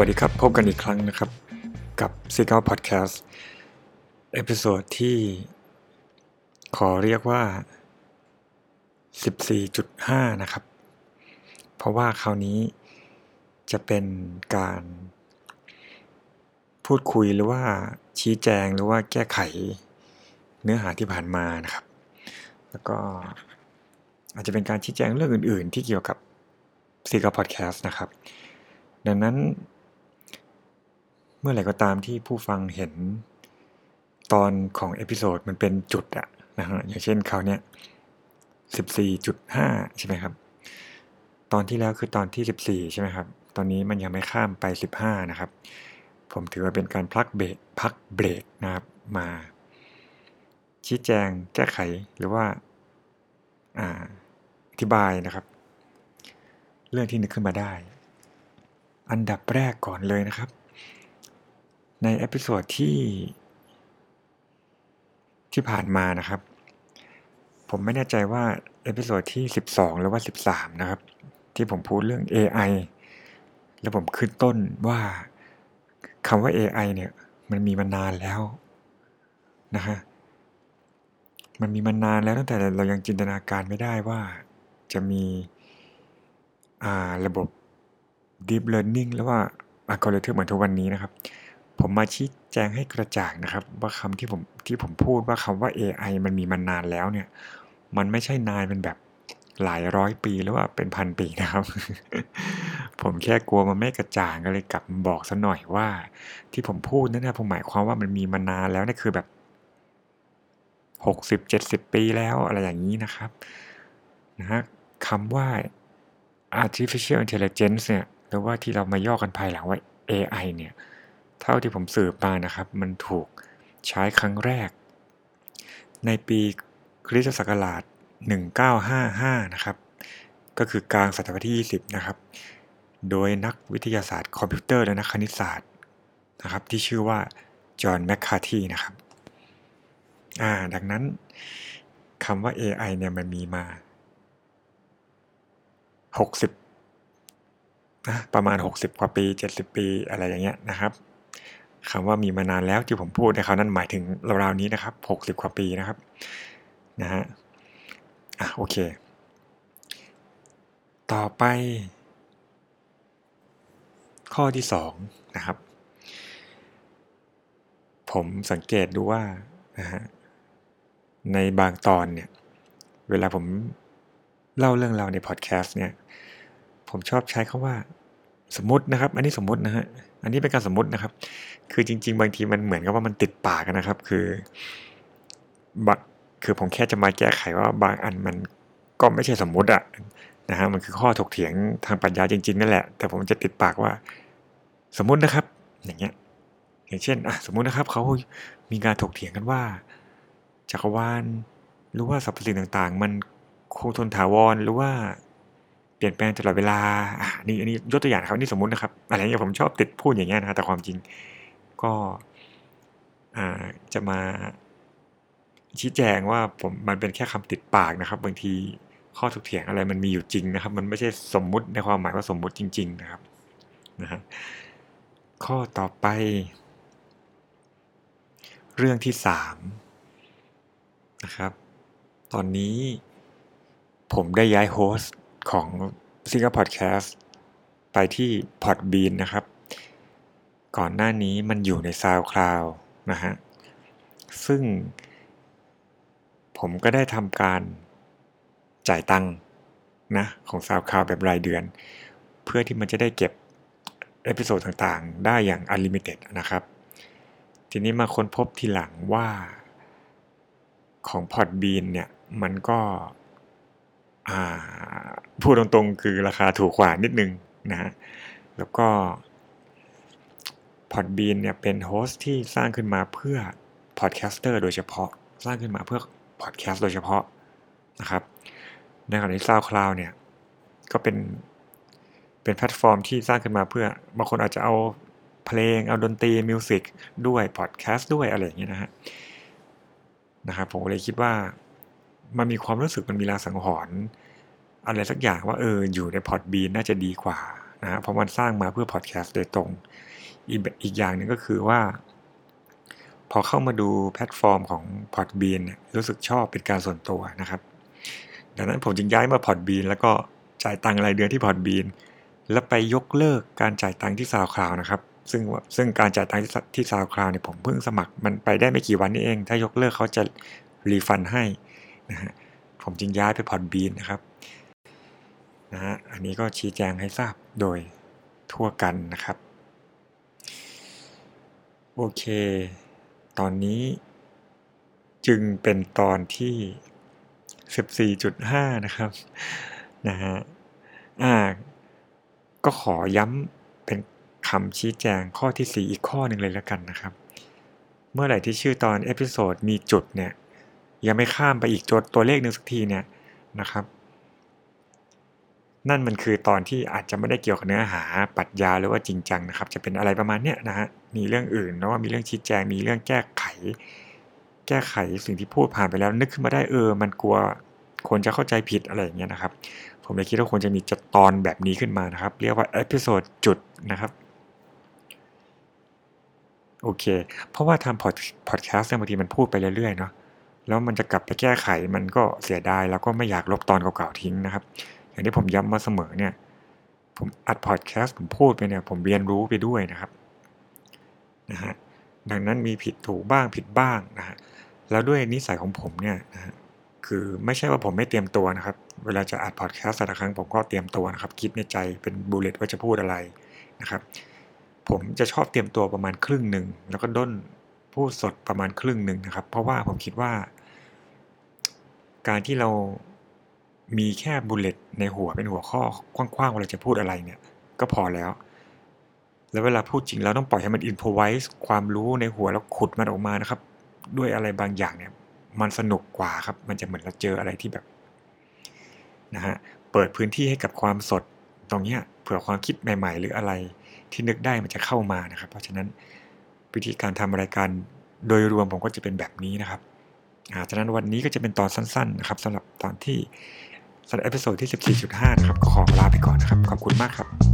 สวัสดีครับ พบกันอีกครั้งนะครับ กับ Single Podcast episode ที่ ขอเรียกว่า 14.5 นะครับ เพราะว่าคราวนี้จะเป็นการ พูดคุยหรือว่าชี้แจงหรือว่าแก้ไขเนื้อหาที่ผ่านมานะครับ แล้วก็อาจจะเป็นการชี้แจงเรื่องอื่น ๆ ที่เกี่ยวกับ Single Podcast นะครับ ดังนั้น เมื่อไหร่ก็ตามที่ผู้ฟังเห็นตอนของ episode มันเป็นจุดอะนะฮะอย่างเช่นคราวเนี้ยสิบสี่จุดห้าใช่ไหมครับ ตอนที่แล้วคือตอนที่สิบสี่ใช่ไหมครับ ตอนนี้มันยังไม่ข้ามไปสิบห้านะครับ ผมถือว่าเป็นการพักเบรกพักเบรกนะครับมา ชี้แจงแก้ไขหรือว่าอธิบายนะครับ เรื่องที่นึกขึ้นมาได้ อันดับแรกก่อนเลยนะครับ ใน episode ที่ที่ผ่านมานะครับ ผมไม่แน่ใจว่า episode ที่ 12 หรือว่า 13 นะครับ ที่ผมพูดเรื่อง AI แล้วผมขึ้นต้นว่าคำว่า AI เนี่ย มันมีมานานแล้วนะฮะมันมีมานานแล้วตั้งแต่เรายังจินตนาการไม่ได้ว่าจะมีระบบ Deep Learning หรือว่าอัลกอริทึมเหมือนทุกวันนี้นะครับ ผมมาชี้แจงให้กระจ่างนะครับ ว่าคำที่ผมที่ผมพูดว่าคำว่า AI มันมีมานานแล้วเนี่ย มันไม่ใช่นานเป็นแบบหลายร้อยปีหรือว่าเป็นพันปีนะครับ ผมแค่กลัวมันไม่กระจ่างก็เลยกลับบอกซะหน่อยว่า ที่ผมพูดนั่นนะผมหมายความว่ามันมีมานานแล้วนี่คือแบบหกสิบเจ็ดสิบปีแล้วอะไรอย่างนี้นะครับนะฮะคำว่า artificial intelligence เนี่ยหรือว่าที่เรามาย่อกันภายหลังว่า AI เนี่ย เท่าที่ผมสืบมานะครับ มันถูกใช้ครั้งแรก ในปีคริสตศักราช 1955 นะครับ ก็คือกลางศตวรรษที่ 20 นะครับ โดยนักวิทยาศาสตร์คอมพิวเตอร์และนักคณิตศาสตร์นะครับ ที่ชื่อว่า จอห์นแมคคาทีนะครับอ่าดังนั้นคำว่า AI เนี่ยมันมีมา 60นะประมาณ 60 กว่าปี 70 ปีอะไรอย่างเงี้ยนะครับ คำว่ามีมานานแล้วที่ผมพูดในคราวนั้นหมายถึงราวๆนี้นะครับหกสิบกว่าปีนะครับนะฮะอะโอเค ต่อไป ข้อที่สองนะครับ ผมสังเกตดูว่านะฮะในบางตอนเนี่ย เวลาผมเล่าเรื่องราวในพอดแคสต์เนี่ย ผมชอบใช้คาว่า สมมตินะครับ อันนี้สมมตินะฮะอันนี้เป็นการสมมตินะครับ คือจริง ๆ บางทีมันเหมือนกับว่ามันติดปากนะครับ คือบคือผมแค่จะมาแก้ไขว่าบางอันมันก็ไม่ใช่สมมติอะนะฮะมันคือข้อถกเถียงทางปัญญาจริงๆนั่นแหละ แต่ผมจะติดปากว่า สมมตินะครับ อย่างเงี้ย อย่างเช่นอะสมมตินะครับเขามีการถกเถียงกันว่า จักรวาลหรือว่าสรรพสิ่งต่างๆ มันคงทนถาวรหรือว่า ลี่ยนแปลงตลอดเวลาอ่านี่อันนี้ยกตัวอย่างครับนี่สมมุตินะครับ อะไรเงี้ยผมชอบติดพูดอย่างเงี้ยนะแต่ความจริงก็อ่าจะมาชี้แจงว่าผมมันเป็นแค่คำติดปากนะครับ บางทีข้อถกเถียงอะไรมันมีอยู่จริงนะครับ มันไม่ใช่สมมุติในความหมายว่าสมมุติจริง ๆ นะครับนะฮะข้อต่อไป เรื่องที่สามนะครับ ตอนนี้ผมได้ย้าย host ของ Single Podcast ไปที่ Podbean นะครับ ก่อนหน้านี้มันอยู่ใน SoundCloud นะฮะ ซึ่ง ผมก็ได้ทำการจ่ายตังค์นะของ SoundCloud แบบรายเดือน เพื่อที่มันจะได้เก็บ episode ต่างๆ ได้อย่าง Unlimited นะครับ ทีนี้มาค้นพบทีหลังว่าของ Podbean เนี่ย มันก็อ่า พูดตรงๆ คือราคาถูกกว่านิดนึงนะฮะแล้วก็ Podbean เนี่ยเป็น host ที่สร้างขึ้นมาเพื่อ podcaster โดยเฉพาะ สร้างขึ้นมาเพื่อพอดแคสต์โดยเฉพาะนะครับ ในขณะที่ SoundCloud เนี่ยก็เป็นเป็นแพลตฟอร์มที่สร้างขึ้นมาเพื่อบางคนอาจจะเอาเพลงเอาดนตรี music ด้วยพอดแคสต์ด้วยอะไรอย่างเงี้ยนะฮะนะครับผมเลยคิดว่ามันมีความรู้สึกมันมีลางสังหรณ์ อะไรสักอย่างว่าเอออยู่ใน Podbean น่าจะดีกว่านะฮะเพราะมันสร้างมาเพื่อพอดแคสต์โดยตรง อีกอีกอย่างหนึ่งก็คือว่า พอเข้ามาดูแพลตฟอร์มของ Podbean เนี่ยรู้สึกชอบเป็นการส่วนตัวนะครับ ดังนั้นผมจึงย้ายมา Podbean แล้วก็จ่ายตังค์รายเดือนที่ Podbean แล้วไปยกเลิกการจ่ายตังค์ที่ SoundCloud นะครับซึ่งซึ่งการจ่ายตังค์ที่ SoundCloud เนี่ยผมเพิ่งสมัครมันไปได้ไม่กี่วันนี้เอง ถ้ายกเลิกเขาจะ refund ให้นะฮะผมจึงย้ายไป Podbean นะครับ นะฮะอันนี้ก็ชี้แจงให้ทราบโดยทั่วกันนะครับ โอเค ตอนนี้จึงเป็นตอนที่ 14.5 นะครับนะฮะอ่าก็ขอย้ำเป็นคำชี้แจงข้อที่ 4 อีกข้อหนึ่งเลยแล้วกันนะครับ เมื่อไหร่ที่ชื่อตอน episode มีจุดเนี่ยยังไม่ข้ามไปอีกตัวตัวเลขหนึ่งสักทีเนี่ยนะครับ นั่นมันคือตอนที่อาจจะไม่ได้เกี่ยวกับเนื้อหาปรัชญาหรือว่าจริงจังนะครับ จะเป็นอะไรประมาณเนี้ยนะฮะมีเรื่องอื่นเนาะมีเรื่องชี้แจงมีเรื่องแก้ไข แก้ไขสิ่งที่พูดผ่านไปแล้ว นึกขึ้นมาได้เออ มันกลัวคนจะเข้าใจผิดอะไรอย่างเงี้ยนะครับ ผมเลยคิดว่าควรจะมีจุดตอนแบบนี้ขึ้นมานะครับ เรียกว่า episode จุดนะครับโอเค เพราะว่าทำพอดพอดแคสต์บางทีมันพูดไปเรื่อยๆเนาะแล้วมันจะกลับไปแก้ไขมันก็เสียดายแล้วก็ไม่อยากลบตอนเก่าๆทิ้งนะครับ อย่างที่ผมย้ำมาเสมอเนี่ย ผมอัดพอดแคสต์ผมพูดไปเนี่ย ผมเรียนรู้ไปด้วยนะครับนะฮะดังนั้นมีผิดถูกบ้างผิดบ้างนะฮะแล้วด้วยนิสัยของผมเนี่ยนะฮะคือไม่ใช่ว่าผมไม่เตรียมตัวนะครับ เวลาจะอัดพอดแคสต์แต่ละครั้งผมก็เตรียมตัวนะครับ คิดในใจเป็นบูเลตว่าจะพูดอะไรนะครับ ผมจะชอบเตรียมตัวประมาณครึ่งหนึ่งแล้วก็ด้นพูดสดประมาณครึ่งหนึ่งนะครับ เพราะว่าผมคิดว่า การที่เรา มีแค่บูเลตในหัวเป็นหัวข้อกว้างๆเวลาจะพูดอะไรเนี่ย ก็พอแล้ว แล้วเวลาพูดจริงเราต้องปล่อยให้มันอินพไวส์ความรู้ในหัวแล้วขุดมันออกมานะครับ ด้วยอะไรบางอย่างเนี่ย มันสนุกกว่าครับ มันจะเหมือนเราเจออะไรที่แบบนะฮะเปิดพื้นที่ให้กับความสดตรงเนี้ยเผื่อความคิดใหม่ ๆ หรืออะไรที่นึกได้มันจะเข้ามานะครับ เพราะฉะนั้นวิธีการทำรายการโดยรวมผมก็จะเป็นแบบนี้นะครับอ่าฉะนั้นวันนี้ก็จะเป็นตอนสั้น ๆ นะครับสำหรับตอนที่ สำหรับ episode ที่ 14.5 นะครับก็ขอลาไปก่อนนะครับ ขอบคุณมากครับ